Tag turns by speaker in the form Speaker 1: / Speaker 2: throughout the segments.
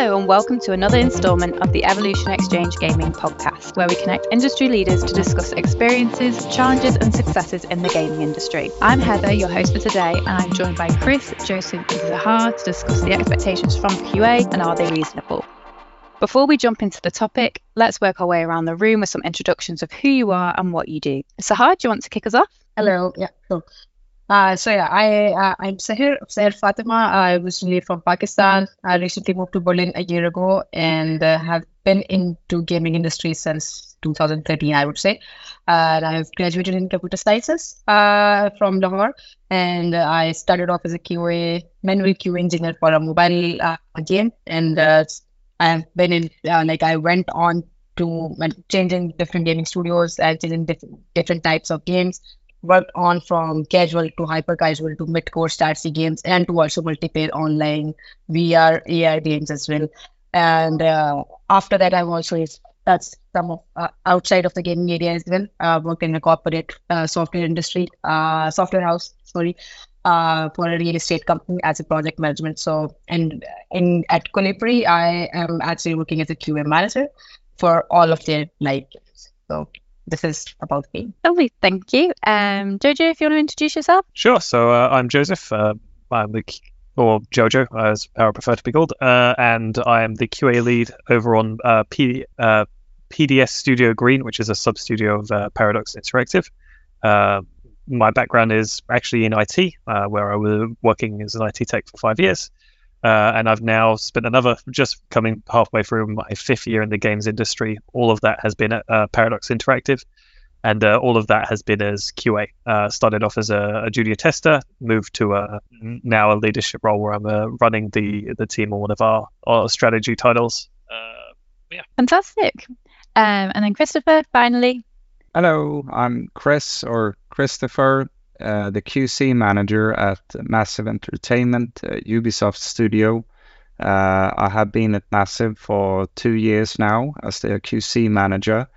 Speaker 1: Hello, and welcome to another instalment of the Evolution Exchange Gaming podcast, where we connect industry leaders to discuss experiences, challenges, and successes in the gaming industry. I'm Heather, your host for today, and I'm joined by Chris, Joseph, and Sehar to discuss the expectations from QA and are they reasonable. Before we jump into the topic, let's work our way around the room with some introductions of who you are and what you do. Sehar, do you want to kick us off?
Speaker 2: Hello. Yeah, cool. Uh, so yeah, I uh, I'm Sehar Sehar Fatima. I originally from Pakistan. I recently moved to Berlin a year ago and uh, have been into gaming industry since 2013, I would say. and I've graduated in computer sciences uh, from Lahore, and I started off as a QA manual QA engineer for a mobile uh, game, and uh, I've been in like I went on to changing different gaming studios and changing different different types of games worked on from casual to hyper casual to mid core strategy games and to also multiplayer online VR, AR games as well. And uh, after that, I've also that's some of uh, outside of the gaming area as well. Uh, worked in a corporate uh, software industry, uh, software house, sorry, uh, for a real estate company as a project management. So, and in at Kolibri, I am actually working as a QA manager for all of their live games. So this is about me.
Speaker 1: Lovely, thank you. Um, Jojo, if you want to introduce yourself.
Speaker 3: Sure. So uh, I'm Joseph. Uh, I'm the or Jojo, as I prefer to be called, uh, and I am the QA lead over on uh, P, uh, PDS Studio Green, which is a sub studio of uh, Paradox Interactive. my background is actually in IT, where I was working as an IT tech for five years. Uh, and I've now spent another just coming halfway through my fifth year in the games industry. All of that has been at uh, Paradox Interactive, and uh, all of that has been as QA. Uh, started off as a, a, junior tester, moved to a now a leadership role where I'm uh, running the the team on one of our, our strategy titles. Uh,
Speaker 1: yeah, fantastic. Um, and then Christopher, finally.
Speaker 4: Hello, I'm Chris or Christopher. Uh, the QC manager at Massive Entertainment, uh, Ubisoft studio. Uh, I have been at Massive for two years now as the QC manager,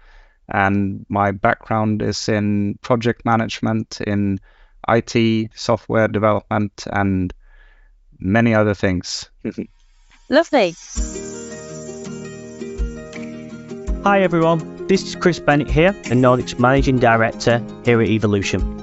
Speaker 4: and my background is in project management, in IT, software development, and many other things.
Speaker 1: Lovely.
Speaker 5: Hi everyone, this is Chris Bennett here, a Nordics Managing Director here at Evolution.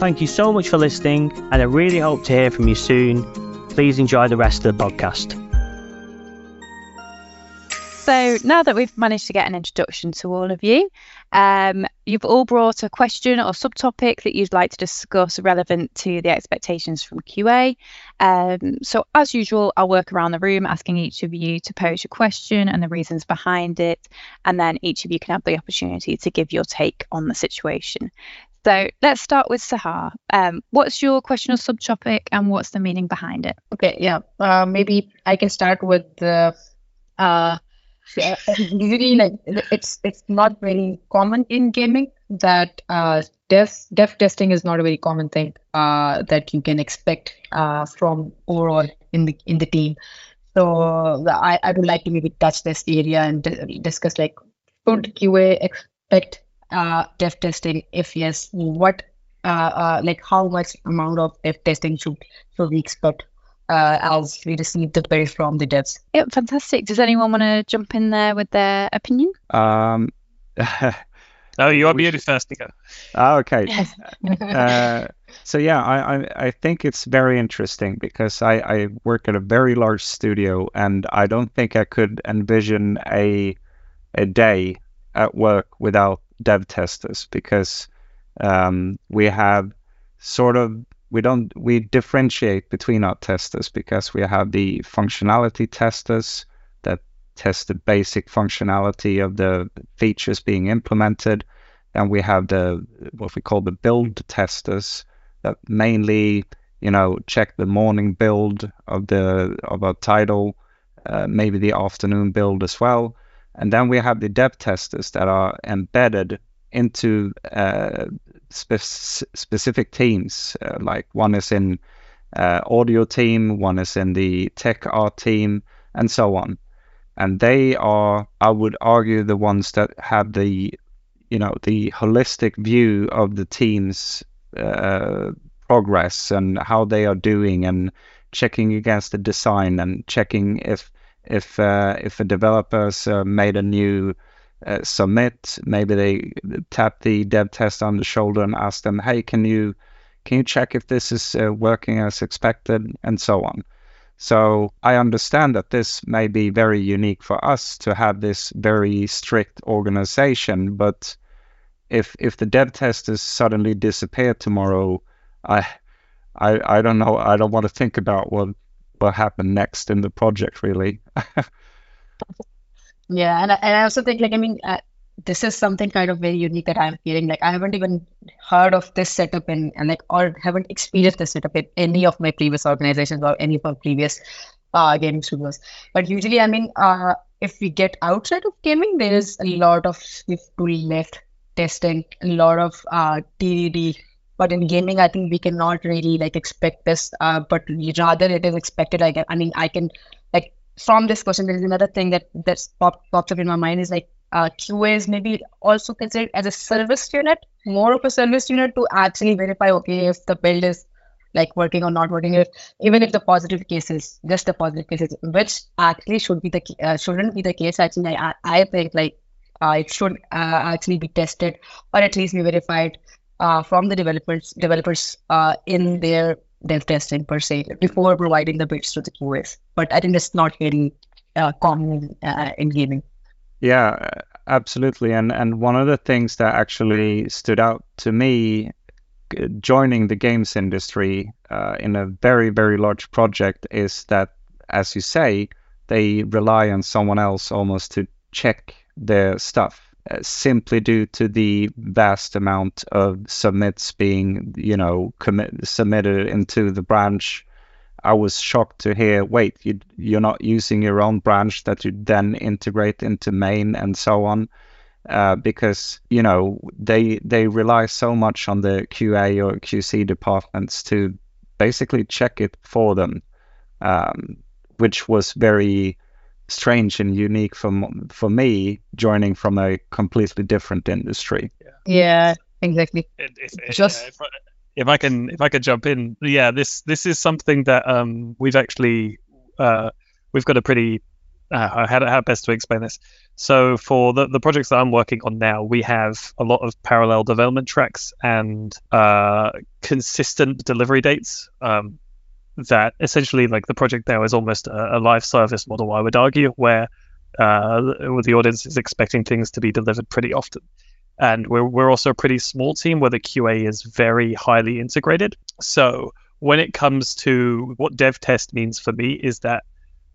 Speaker 5: Thank you so much for listening, and I really hope to hear from you soon. Please enjoy the rest of the podcast.
Speaker 1: So, now that we've managed to get an introduction to all of you, um, you've all brought a question or subtopic that you'd like to discuss relevant to the expectations from QA. Um, so, as usual, I'll work around the room asking each of you to pose your question and the reasons behind it, and then each of you can have the opportunity to give your take on the situation. So let's start with Sehar. Um, what's your question or subtopic and what's the meaning behind it?
Speaker 2: Okay, yeah. Uh, maybe I can start with the. Uh, usually, like it's it's not very common in gaming that uh, dev dev testing is not a very common thing uh, that you can expect uh, from overall in the in the team. So I, I would like to maybe touch this area and discuss like should QA expect uh, dev testing? If yes, what uh, uh, like how much amount of dev testing should should we expect uh, as we receive the build from the devs?
Speaker 1: Yeah, fantastic. Does anyone want to jump in there with their opinion? Um,
Speaker 3: no, you are muted first, Nico.
Speaker 4: Oh, okay. uh, so yeah, I, I, I think it's very interesting because I, I work at a very large studio and I don't think I could envision a a day at work without dev testers because um, we have sort of we don't we differentiate between our testers because we have the functionality testers that test the basic functionality of the features being implemented and we have the what we call the build testers that mainly you know check the morning build of the of a title uh, maybe the afternoon build as well. And then we have the dev testers that are embedded into uh, spe- specific teams. Uh, like one is in uh, audio team, one is in the tech art team, and so on. And they are, I would argue, the ones that have the, you know, the holistic view of the team's uh, progress and how they are doing, and checking against the design and checking if if uh, if a developer's uh, made a new uh, submit, maybe they tap the dev test on the shoulder and ask them, "Hey, can you can you check if this is uh, working as expected?" and so on. So I understand that this may be very unique for us to have this very strict organization, but if if the dev testers suddenly disappear tomorrow, I I I don't know. I don't want to think about what what happened next in the project, really.
Speaker 2: yeah, and I, and I also think like I mean. Uh, this is something kind of very unique that I'm feeling. Like I haven't even heard of this setup in and like or haven't experienced this setup in any of my previous organizations or any of our previous uh, gaming studios. But usually, I mean, uh, if we get outside of gaming, there is a lot of shift to left testing, a lot of uh, TDD but in gaming i think we cannot really like expect this uh, but rather it is expected i, I mean i can like from this question there is another thing that that's popped, popped up in my mind is like uh, qa is maybe also considered as a service unit more of a service unit to actually verify okay if the build is like working or not working if even if the positive cases just the positive cases which actually should be the uh, shouldn't be the case. Actually i, I think like uh, it should uh, actually be tested or at least be verified uh, from the developers developers uh, in their dev testing per se before providing the bits to the QAs. But I think that's not very uh, common uh, in gaming.
Speaker 4: Yeah, absolutely. And and one of the things that actually stood out to me joining the games industry uh, in a very very large project is that, as you say, they rely on someone else almost to check their stuff simply due to the vast amount of submits being, you know, commit, submitted into the branch. I was shocked to hear, wait, you, you're not using your own branch that you then integrate into main and so on. Uh, because you know they they rely so much on the QA or QC departments to basically check it for them, um, which was very strange and unique for for me joining from a completely different industry.
Speaker 2: Yeah, yeah exactly. It,
Speaker 3: it, it, Just. Yeah, if, I, if I can, if I could jump in, yeah, this this is something that um, we've actually uh, we've got a pretty uh, how, how best to explain this. So for the, the projects that I'm working on now, we have a lot of parallel development tracks and uh, consistent delivery dates. Um, that essentially like the project now is almost a, a live service model, I would argue, where uh, the audience is expecting things to be delivered pretty often. And we're, we're also a pretty small team where the QA is very highly integrated. So when it comes to what dev test means for me is that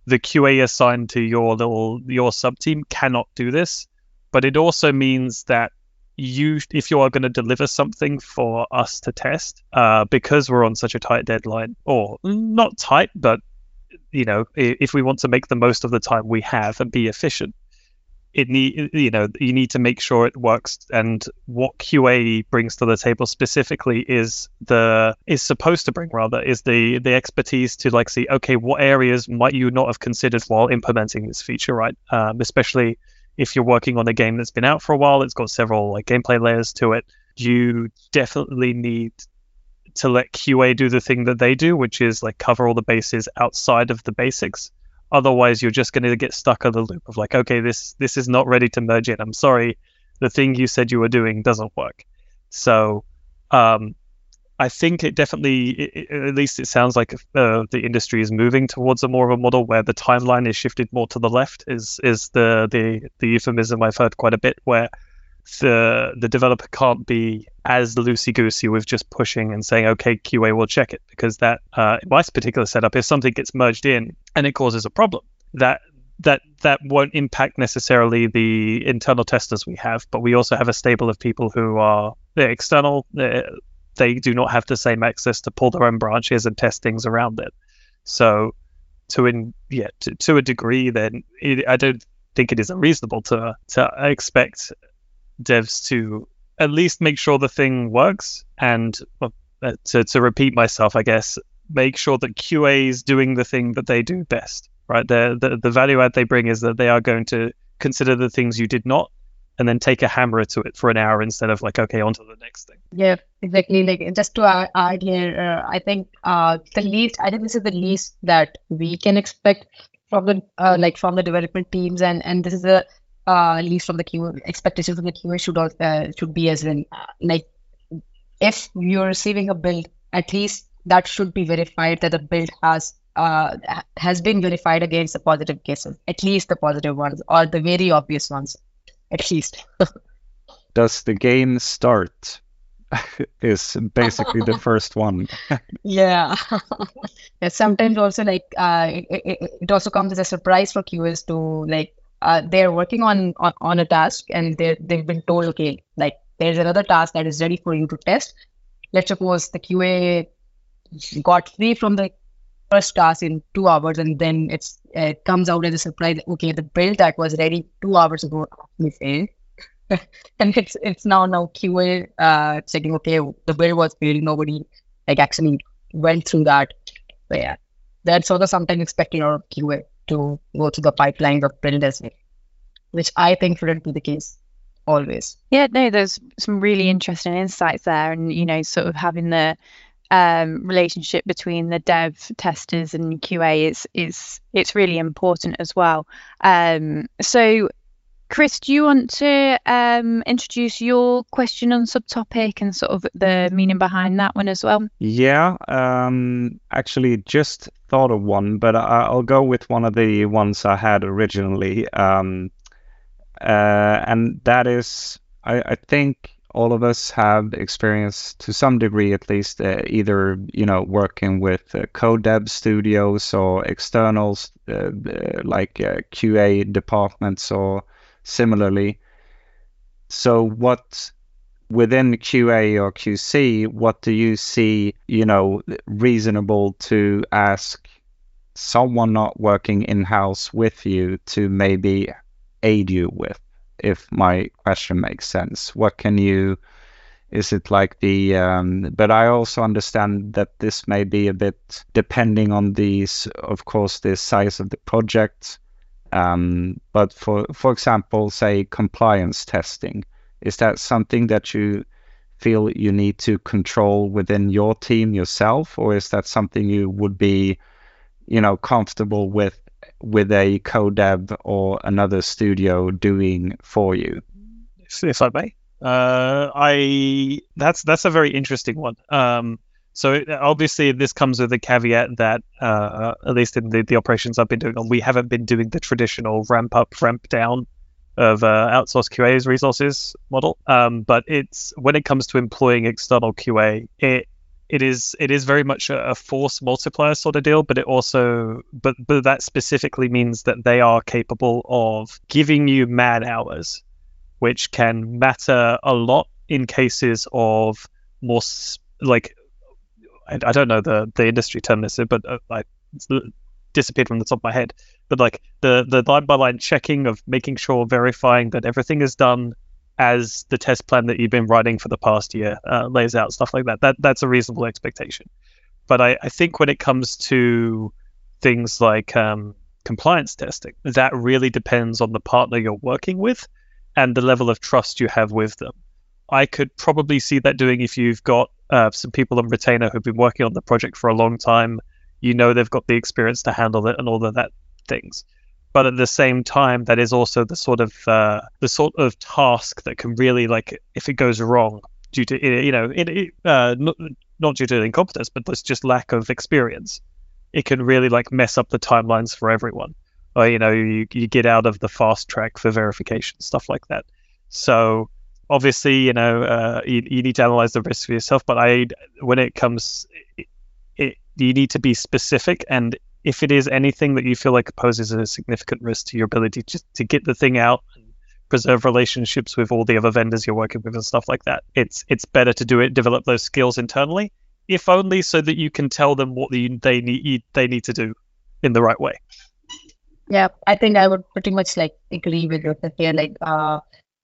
Speaker 3: the QA assigned to your little your sub team cannot do this, but it also means that you if you are going to deliver something for us to test uh, because we're on such a tight deadline or not tight but you know if we want to make the most of the time we have and be efficient it need you know you need to make sure it works. And what qa brings to the table specifically is the is supposed to bring rather is the the expertise to like see okay what areas might you not have considered while implementing this feature right? Um, especially if you're working on a game that's been out for a while, it's got several like gameplay layers to it. You definitely need to let QA do the thing that they do, which is like cover all the bases outside of the basics. Otherwise, you're just going to get stuck in the loop of like, okay, this this is not ready to merge in. I'm sorry, the thing you said you were doing doesn't work. So, um, I think it definitely, it, at least it sounds like uh, the industry is moving towards a more of a model where the timeline is shifted more to the left. Is is the the the euphemism I've heard quite a bit where the the developer can't be as loosey goosey with just pushing and saying okay QA will check it because that uh, in my particular setup if something gets merged in and it causes a problem that that that won't impact necessarily the internal testers we have, but we also have a stable of people who are external. Uh, they do not have the same access to pull their own branches and test things around it. So to in yeah to, to a degree, then it, I don't think it is unreasonable to to expect devs to at least make sure the thing works and uh, to to repeat myself, I guess, make sure that QA is doing the thing that they do best. Right, the, the the value add they bring is that they are going to consider the things you did not and then take a hammer to it for an hour instead of like okay on to the next thing.
Speaker 2: Yeah exactly. Like just to add here uh, i think uh, the least i think this is the least that we can expect from the uh, like from the development teams and and this is the uh, least from the QA expectations from the QA should uh, should be as well uh, like if you're receiving a build at least that should be verified that the build has uh, has been verified against the positive cases, at least the positive ones or the very obvious ones, at least.
Speaker 4: Does the game start? is basically the first one.
Speaker 2: yeah. yeah. Sometimes also like uh, it, it, it, also comes as a surprise for QAs to like uh, they're working on, on on a task and they they've been told okay like there's another task that is ready for you to test. Let's suppose the QA got free from the first task in two hours and then it's it comes out as a surprise okay the build that was ready two hours ago actually failed. And it's it's now now qa uh checking okay the build was failed nobody like actually went through that. But yeah that's also sometimes expecting our qa to go through the pipeline of build as well which i think shouldn't be the case always.
Speaker 1: Yeah no there's some really interesting insights there and you know sort of having the um, relationship between the dev testers and QA is is it's really important as well. Um, so, Chris, do you want to um, introduce your question on subtopic and sort of the meaning behind that one as well?
Speaker 4: Yeah, um, actually, just thought of one, but I, will go with one of the ones I had originally, um, uh, and that is, I, I think all of us have experience to some degree at least uh, either you know working with uh, dev studios or externals uh, uh like uh, qa departments or similarly. So what within qa or qc what do you see you know reasonable to ask someone not working in-house with you to maybe aid you with if my question makes sense. What can you? Is it like the? Um, but I also understand that this may be a bit depending on these, of course, the size of the project. Um, but for for example, say compliance testing, is that something that you feel you need to control within your team yourself, or is that something you would be, you know, comfortable with with a co-dev or another studio doing for you?
Speaker 3: If, I may, uh, I that's that's a very interesting one. Um, so obviously this comes with a caveat that uh, at least in the, the operations I've been doing we haven't been doing the traditional ramp up, ramp down of uh, outsourced QA's resources model. Um, but it's when it comes to employing external QA, it it is it is very much a, a, force multiplier sort of deal, but it also but but that specifically means that they are capable of giving you man hours, which can matter a lot in cases of more like I, I don't know the the industry term this, but uh, I disappeared from the top of my head. But like the the line by line checking of making sure verifying that everything is done as the test plan that you've been writing for the past year uh, lays out, stuff like that. That that's a reasonable expectation. But I, I think when it comes to things like um, compliance testing, that really depends on the partner you're working with and the level of trust you have with them. I could probably see that doing if you've got uh, some people on retainer who've been working on the project for a long time. You know they've got the experience to handle it and all of that things but at the same time that is also the sort of uh, the sort of task that can really like if it goes wrong due to you know it, uh, not, not due to incompetence but there's just lack of experience it can really like mess up the timelines for everyone. Or you know you, you get out of the fast track for verification stuff like that. So obviously you know uh, you, you need to analyze the risk for yourself but i when it comes it, it, you need to be specific and if it is anything that you feel like poses a significant risk to your ability to, to get the thing out and preserve relationships with all the other vendors you're working with and stuff like that, it's it's better to do it, develop those skills internally, if only so that you can tell them what the, they need they need to do in the right way.
Speaker 2: Yeah, I think I would pretty much like agree with you here. Like, uh,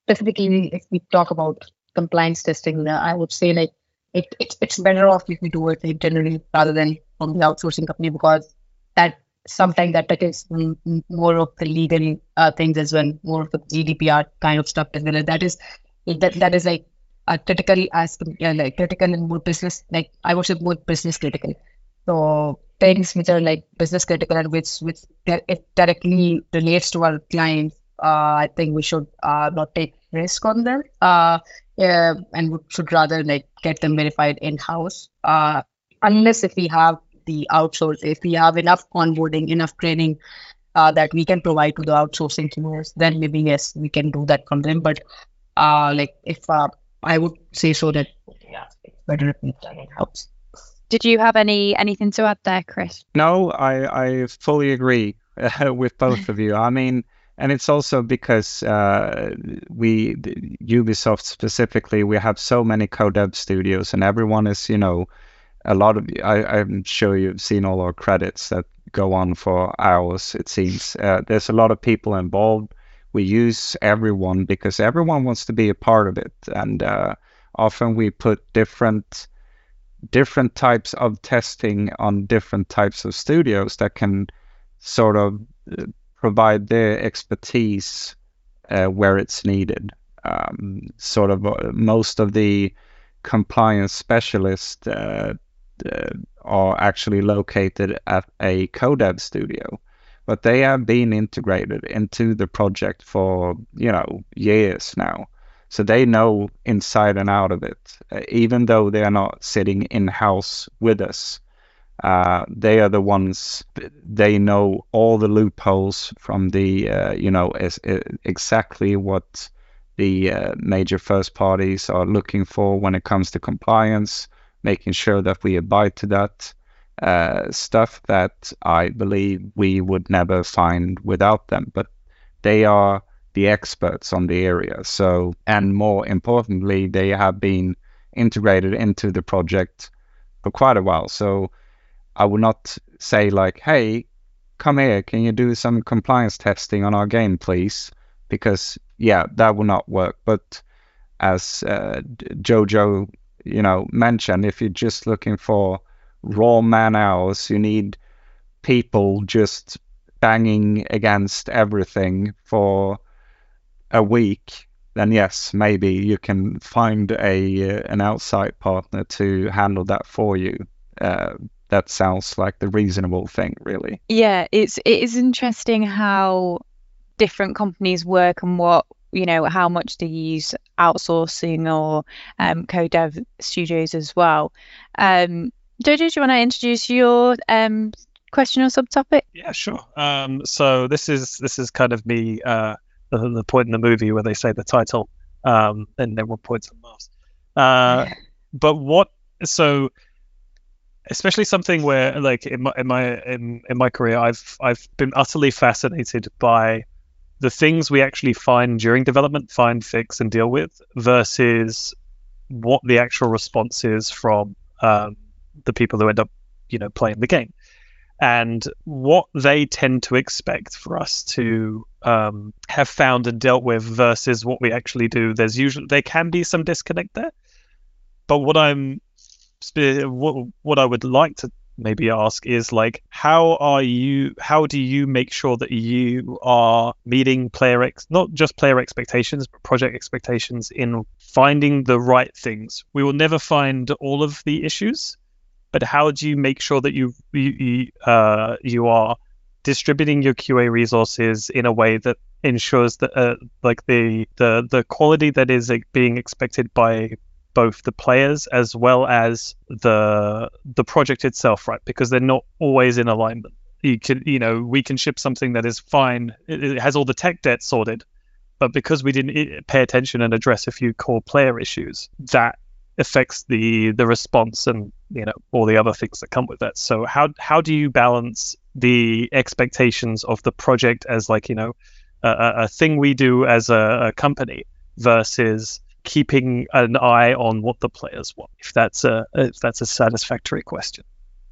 Speaker 2: specifically, if we talk about compliance testing, uh, I would say like it, it it's better off if we do it internally rather than from the outsourcing company because that sometimes that touches more of the legal uh, things as well, more of the GDPR kind of stuff as well. That is that that is like a critical as yeah, like critical and more business like I would say more business critical. So things which are like business critical and which which it directly relates to our clients, uh, I think we should uh, not take risk on them. Uh, yeah, and should rather like get them verified in house. Uh, unless if we have the outsource, if we have enough onboarding, enough training uh, that we can provide to the outsourcing teams, then maybe yes, we can do that from them. But uh, like if uh, I would say so that yeah, it's better if we done in house.
Speaker 1: Did you have any anything to add there, Chris?
Speaker 4: No, I I fully agree uh, with both of you. I mean, and it's also because uh, we Ubisoft specifically we have so many co-dev studios, and everyone is you know a lot of I, I'm sure you've seen all our credits that go on for hours. It seems uh, there's a lot of people involved. We use everyone because everyone wants to be a part of it, and uh, often we put different different types of testing on different types of studios that can sort of uh, provide their expertise uh, where it's needed. Um, sort of uh, most of the compliance specialists uh, uh, are actually located at a codev studio, but they have been integrated into the project for you know years now. So they know inside and out of it, uh, even though they are not sitting in house with us. Uh, they are the ones. They know all the loopholes from the, uh, you know, exactly what the uh, major first parties are looking for when it comes to compliance, making sure that we abide to that uh, stuff that I believe we would never find without them. But they are the experts on the area. So, and more importantly, they have been integrated into the project for quite a while. So, I would not say like, "Hey, come here, can you do some compliance testing on our game, please?" Because yeah, that will not work. But as uh, Jojo, you know, mentioned, if you're just looking for raw man hours, you need people just banging against everything for a week, then yes, maybe you can find a uh, an outside partner to handle that for you. Uh, that sounds like the reasonable thing, really.
Speaker 1: Yeah, it's it is interesting how different companies work and what you know how much they use outsourcing or um, co-dev studios as well. Um, Jojo, do you want to introduce your um, question or subtopic?
Speaker 3: Yeah, sure. Um, so this is this is kind of me. Uh, the, the point in the movie where they say the title, um, and then one points on Mars. Uh, yeah. But what? So, especially something where, like in my in my in, in my career, I've I've been utterly fascinated by the things we actually find during development, find, fix, and deal with, versus what the actual response is from um, the people who end up, you know, playing the game and what they tend to expect for us to um, have found and dealt with versus what we actually do. There's usually there can be some disconnect there, but what I'm what what I would like to maybe ask is like how are you how do you make sure that you are meeting player ex not just player expectations but project expectations in finding the right things? We will never find all of the issues but how do you make sure that you you uh, you are distributing your QA resources in a way that ensures that uh, like the the the quality that is being expected by both the players as well as the the project itself, right? Because they're not always in alignment. You can, you know, we can ship something that is fine. It, it has all the tech debt sorted, but because we didn't eh, pay attention and address a few core player issues, that affects the the response and you know all the other things that come with that. So how how do you balance the expectations of the project as like you know a, a thing we do as a, a, company versus keeping an eye on what the players want? If that's a if that's a satisfactory question.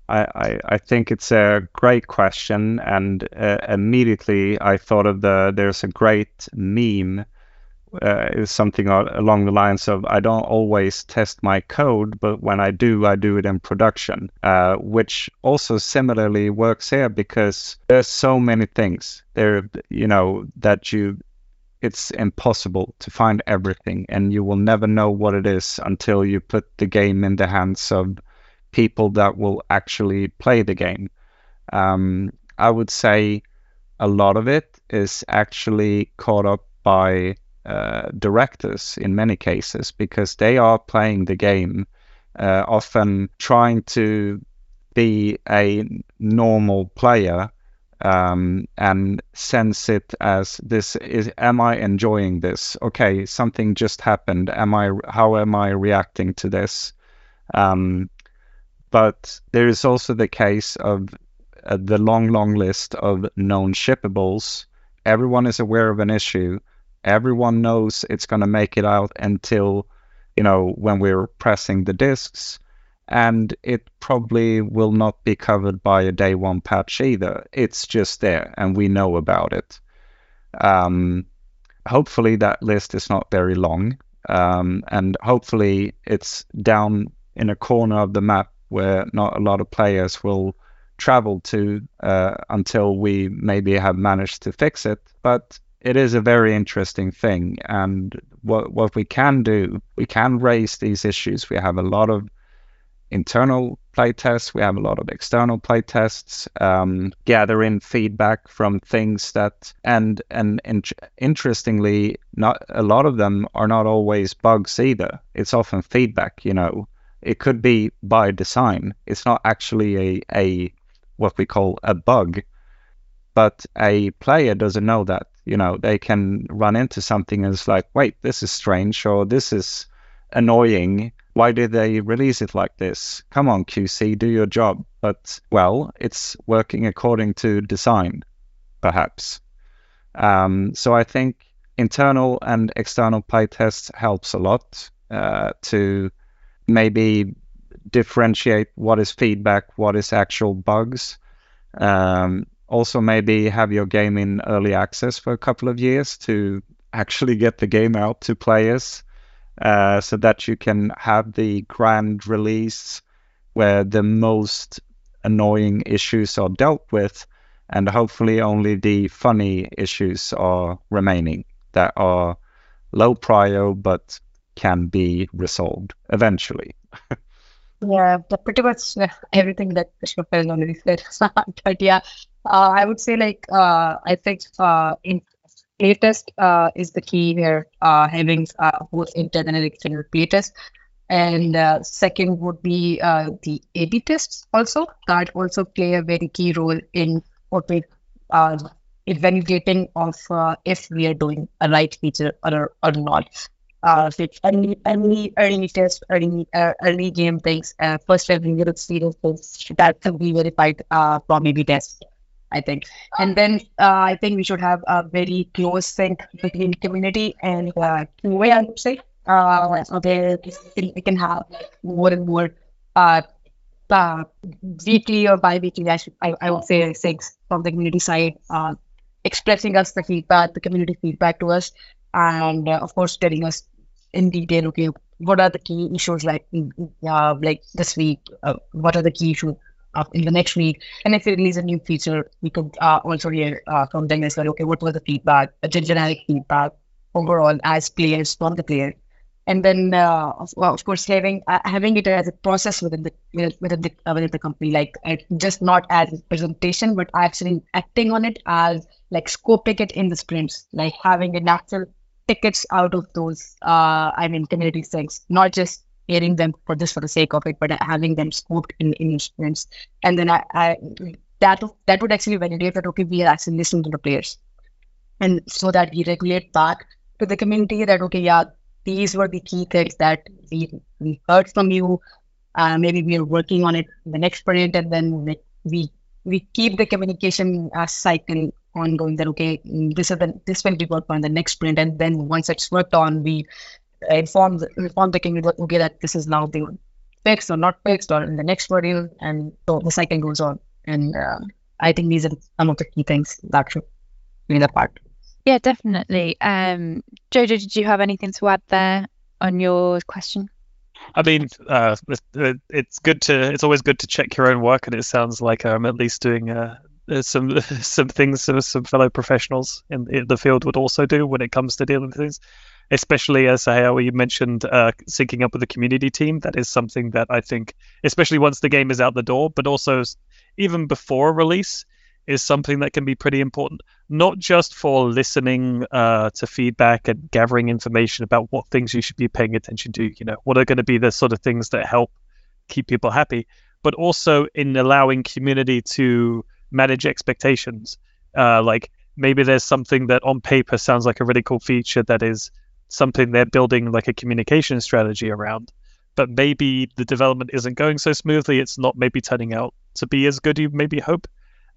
Speaker 4: I, I, think it's a great question, and uh, immediately I thought of the there's a great meme. Uh, is something along the lines of I don't always test my code, but when I do, I do it in production, uh, which also similarly works here because there's so many things there, you know, that you it's impossible to find everything, and you will never know what it is until you put the game in the hands of people that will actually play the game. Um, I would say a lot of it is actually caught up by uh, directors in many cases because they are playing the game, uh, often trying to be a normal player um, and sense it as this is am i enjoying this? Okay something just happened. Am i how am i reacting to this? Um, but there is also the case of uh, the long long list of known shippables. Everyone is aware of an issue. Everyone knows it's going to make it out until you know when we're pressing the disks and it probably will not be covered by a day one patch either. It's just there, and we know about it. Um, hopefully, that list is not very long, um, and hopefully, it's down in a corner of the map where not a lot of players will travel to uh, until we maybe have managed to fix it. But it is a very interesting thing, and what what we can do, we can raise these issues. We have a lot of internal playtests. We have a lot of external playtests. Um, gathering feedback from things that, and and in, interestingly, not a lot of them are not always bugs either. It's often feedback. You know, it could be by design. It's not actually a a what we call a bug, but a player doesn't know that. You know, they can run into something and it's like, wait, this is strange, or this is annoying why did they release it like this? Come on, QC, do your job. But, well, it's working according to design, perhaps. Um, so I think internal and external playtest helps a lot uh, to maybe differentiate what is feedback, what is actual bugs. Um, also, maybe have your game in early access for a couple of years to actually get the game out to players uh, so that you can have the grand release where the most annoying issues are dealt with, and hopefully only the funny issues are remaining that are low prio but can be resolved eventually.
Speaker 2: yeah, pretty much everything that Krishna already said. but yeah, uh, I would say like uh, I think uh, in playtest uh, is the key here, uh, having uh, both internal and external playtest. And uh, second would be uh, the A/B tests also that also play a very key role in what we uh, validating of uh, if we are doing a right feature or or not. Uh, so early, early, early test, early, early game things, first revenue experience things that can be verified from A/B test. I think. And then uh, I think we should have a very close sync between community and uh, QA, I would say. Uh, so we can have more and more uh, uh, weekly or bi-weekly, I, I, I would say six from the community side, uh, expressing us the feedback, the community feedback to us, and uh, of course telling us in detail, okay, what are the key issues like, uh, like this week, uh, what are the key issues up in the next week. And if we release a new feature, we could uh, also hear uh, from them as well. Okay, what was the feedback, a generic feedback overall as players from the player, and then uh, of, well, of course having uh, having it as a process within the within the uh, within the company, like uh, just not as a presentation, but actually acting on it as like scoping it in the sprints, like having a natural tickets out of those. I mean, community things, not just hearing them for just for the sake of it, but having them scoped in, in instruments. And then I, I that that would actually validate that okay, we are actually listening to the players. And so that we regulate back to the community that okay, yeah, these were the key things that we, we heard from you. Uh, maybe we are working on it in the next sprint, and then we we, we keep the communication uh, cycle ongoing. That okay, this is the this will be worked on the next sprint, and then once it's worked on, we inform the, inform the community okay that this is now the fixed or not fixed or in the next module, and so the cycle goes on and uh, i think these are some of the key things that should be in the part
Speaker 1: yeah definitely um jojo did you have anything to add there on your question
Speaker 3: I mean, uh, it's good to. It's always good to check your own work, and it sounds like I'm at least doing uh, some some things some fellow professionals in, in, the field would also do when it comes to dealing with things. Especially as uh, you mentioned, uh, syncing up with the community team. That is something that I think, especially once the game is out the door, but also even before release, is something that can be pretty important, not just for listening uh, to feedback and gathering information about what things you should be paying attention to. You know, what are going to be the sort of things that help keep people happy, but also in allowing community to manage expectations. Uh, like maybe there's something that on paper sounds like a really cool feature that is something they're building like a communication strategy around but maybe the development isn't going so smoothly it's not maybe turning out to be as good you maybe hope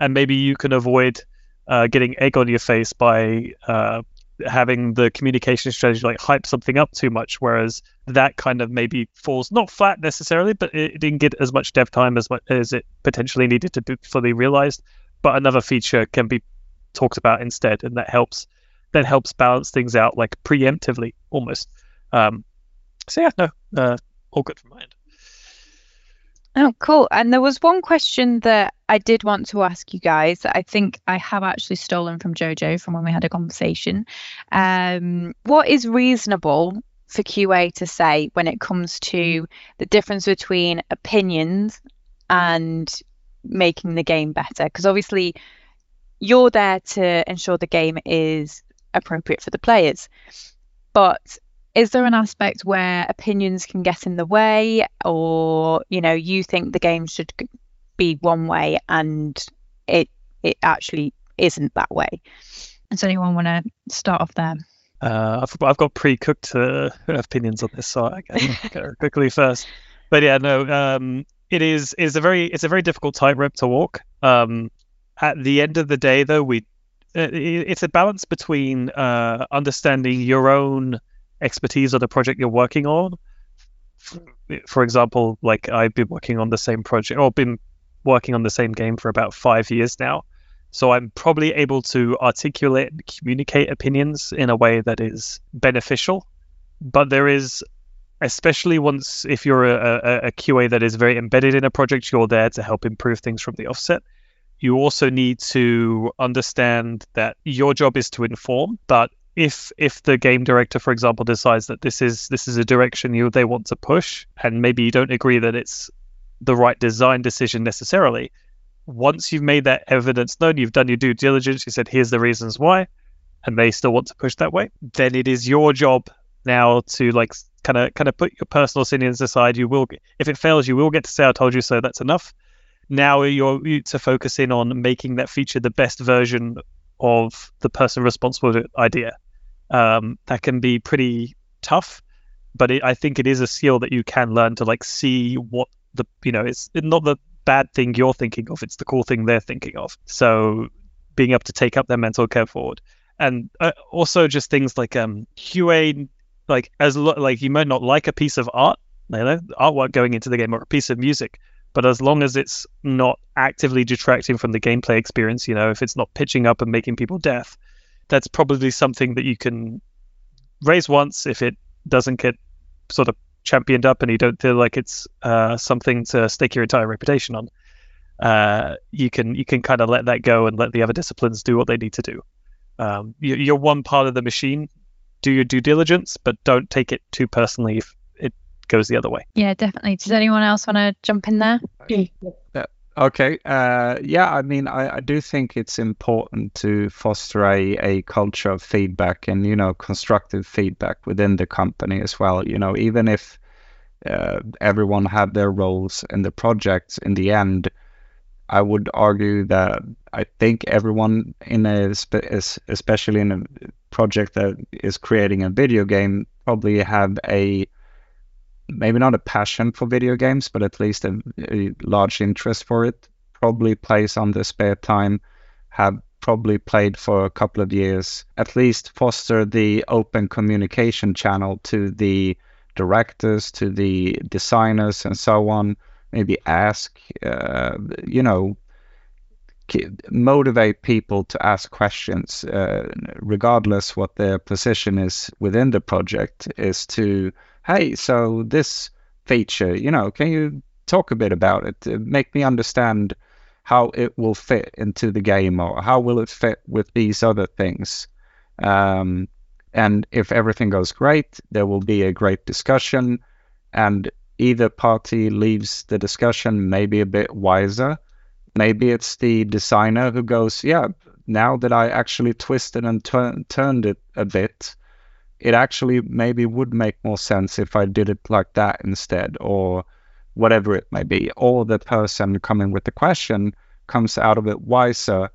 Speaker 3: and maybe you can avoid uh, getting egg on your face by uh, having the communication strategy like hype something up too much, whereas that kind of maybe falls not flat necessarily, but it, didn't get as much dev time as much as it potentially needed to be fully realized. But another feature can be talked about instead, and that helps that helps balance things out like preemptively almost. Um, so yeah, no, uh, all good from my end.
Speaker 1: Oh, cool. And there was one question that I did want to ask you guys that I think I have actually stolen from Jojo from when we had a conversation. Um, what is reasonable for QA to say when it comes to the difference between opinions and making the game better? Because obviously, you're there to ensure the game is appropriate for the players. But is there an aspect where opinions can get in the way or you know you think the game should be one way and it it actually isn't that way? Does anyone want to start off there?
Speaker 3: Uh, I've, I've got pre-cooked uh, opinions on this so i can go quickly first. But yeah no um, it is is a very it's a very difficult tightrope to walk. Um, at the end of the day though we it's a balance between uh, understanding your own expertise on the project you're working on. For example, like I've been working on the same project or been working on the same game for about five years now. So I'm probably able to articulate and communicate opinions in a way that is beneficial. But there is, especially once if you're a, a, a QA that is very embedded in a project, you're there to help improve things from the offset you also need to understand that your job is to inform, but if if the game director for example decides that this is this is a direction you they want to push and maybe you don't agree that it's the right design decision necessarily once you've made that evidence known you've done your due diligence you said here's the reasons why and they still want to push that way then it is your job now to like kind of kind of put your personal opinions aside. You will if it fails you will get to say i told you so that's enough now you're to focus in on making that feature the best version of the person responsible for the idea. Um, that can be pretty tough, but it, I think it is a skill that you can learn to like see what the you know it's not the bad thing you're thinking of; it's the cool thing they're thinking of. So being able to take up their mental care forward, and uh, also just things like um, QA, like as lo- like you might not like a piece of art, you know, artwork going into the game or a piece of music, but as long as it's not actively detracting from the gameplay experience, you know, if it's not pitching up and making people deaf, that's probably something that you can raise once if it doesn't get sort of championed up and you don't feel like it's uh, something to stake your entire reputation on. Uh, you can you can kind of let that go and let the other disciplines do what they need to do. Um, you, are one part of the machine. Do your due diligence, but don't take it too personally if goes the other way.
Speaker 1: Yeah, definitely. Does anyone else want to jump in there?
Speaker 4: Yeah. Okay. Uh, yeah, I mean, I, I do think it's important to foster a, a culture of feedback and, you know, constructive feedback within the company as well. You know, even if uh, everyone had their roles in the projects in the end, I would argue that I think everyone in a, especially in a project that is creating a video game, probably have a maybe not a passion for video games, but at least a, a large interest for it. Probably plays on the spare time, have probably played for a couple of years, at least foster the open communication channel to the directors to the designers and so on. Maybe ask, uh, you know, motivate people to ask questions, uh, regardless what their position is within the project. Is to, hey, so this feature, you know, can you talk a bit about it? Uh, make me understand how it will fit into the game or how will it fit with these other things. Um, and if everything goes great, there will be a great discussion, and either party leaves the discussion maybe a bit wiser. Maybe it's the designer who goes, Yeah, now that I actually twisted and tur- turned it a bit, it actually maybe would make more sense if I did it like that instead, or whatever it may be. Or the person coming with the question comes out of it wiser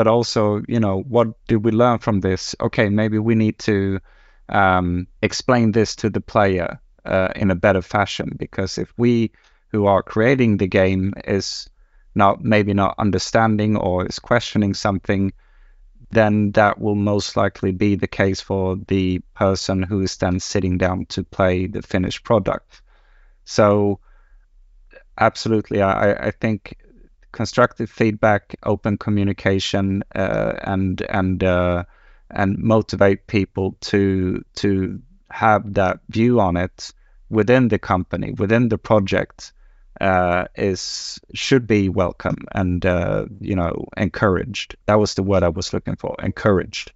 Speaker 4: but also, you know, what did we learn from this? Okay, maybe we need to um, explain this to the player uh, in a better fashion because if we who are creating the game is not maybe not understanding or is questioning something, then that will most likely be the case for the person who is then sitting down to play the finished product. So, absolutely, I, I think constructive feedback, open communication, uh, and and uh, and motivate people to to have that view on it within the company, within the project, uh, is should be welcome and uh, you know encouraged. That was the word I was looking for. Encouraged.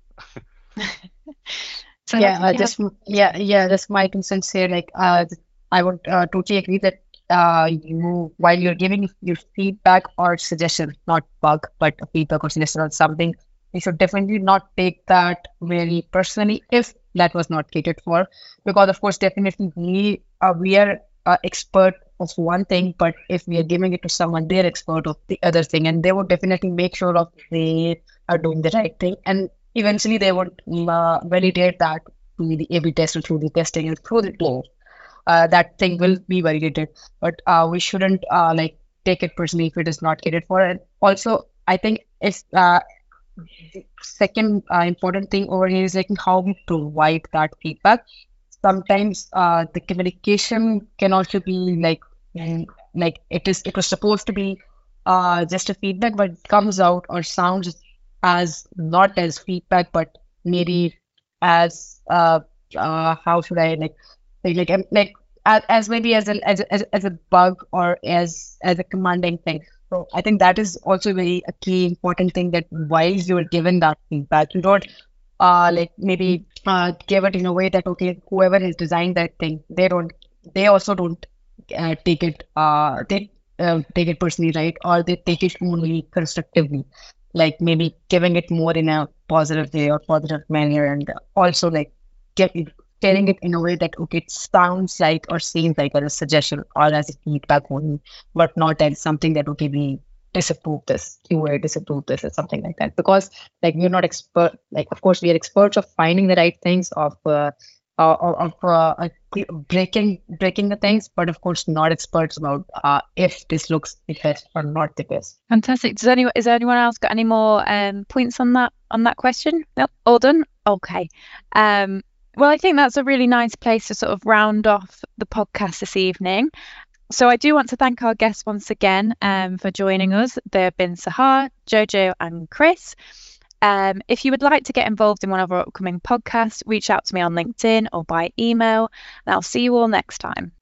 Speaker 2: so yeah, just yeah, yeah. That's my two cents here. Like, uh, I would uh, totally agree that uh, you while you're giving your feedback or suggestion, not bug, but a feedback or suggestion on something, you should definitely not take that very personally if that was not catered for, because of course, definitely we uh, we are uh, expert of one thing, but if we are giving it to someone, they're expert of the other thing, and they would definitely make sure of they are doing the right thing, and eventually they would uh, validate that through the A/B test or through the testing and through the tool uh, that thing will be validated. But uh, we shouldn't uh, like take it personally if it is not catered for. And also, I think it's uh, second uh, important thing over here is like how we provide that feedback. Sometimes uh, the communication can also be like mm, like it is it was supposed to be uh, just a feedback, but comes out or sounds as not as feedback, but maybe as uh, uh, how should I like like like, like as, as maybe as a, as a as a bug or as as a commanding thing. So I think that is also very a key important thing that while you are given that feedback, you don't uh like maybe uh give it in a way that okay, whoever has designed that thing, they don't they also don't uh, take it uh they uh, take it personally right? Or they take it only constructively. Like maybe giving it more in a positive way or positive manner and also like get telling it in a way that okay, it sounds like or seems like a suggestion or as a feedback only, but not as something that okay, we disapprove this, QA disapprove this, or something like that. Because like we're not expert, like of course we are experts of finding the right things, of uh, of uh, breaking breaking the things, but of course not experts about uh, if this looks the best or not the best.
Speaker 1: Fantastic. Does anyone is anyone else got any more um, points on that on that question? No, all done. Okay. Um, well, I think that's a really nice place to sort of round off the podcast this evening. So I do want to thank our guests once again um, for joining us. There have been Sehar, Jojo, and Chris. Um, if you would like to get involved in one of our upcoming podcasts, reach out to me on LinkedIn or by email, and I'll see you all next time.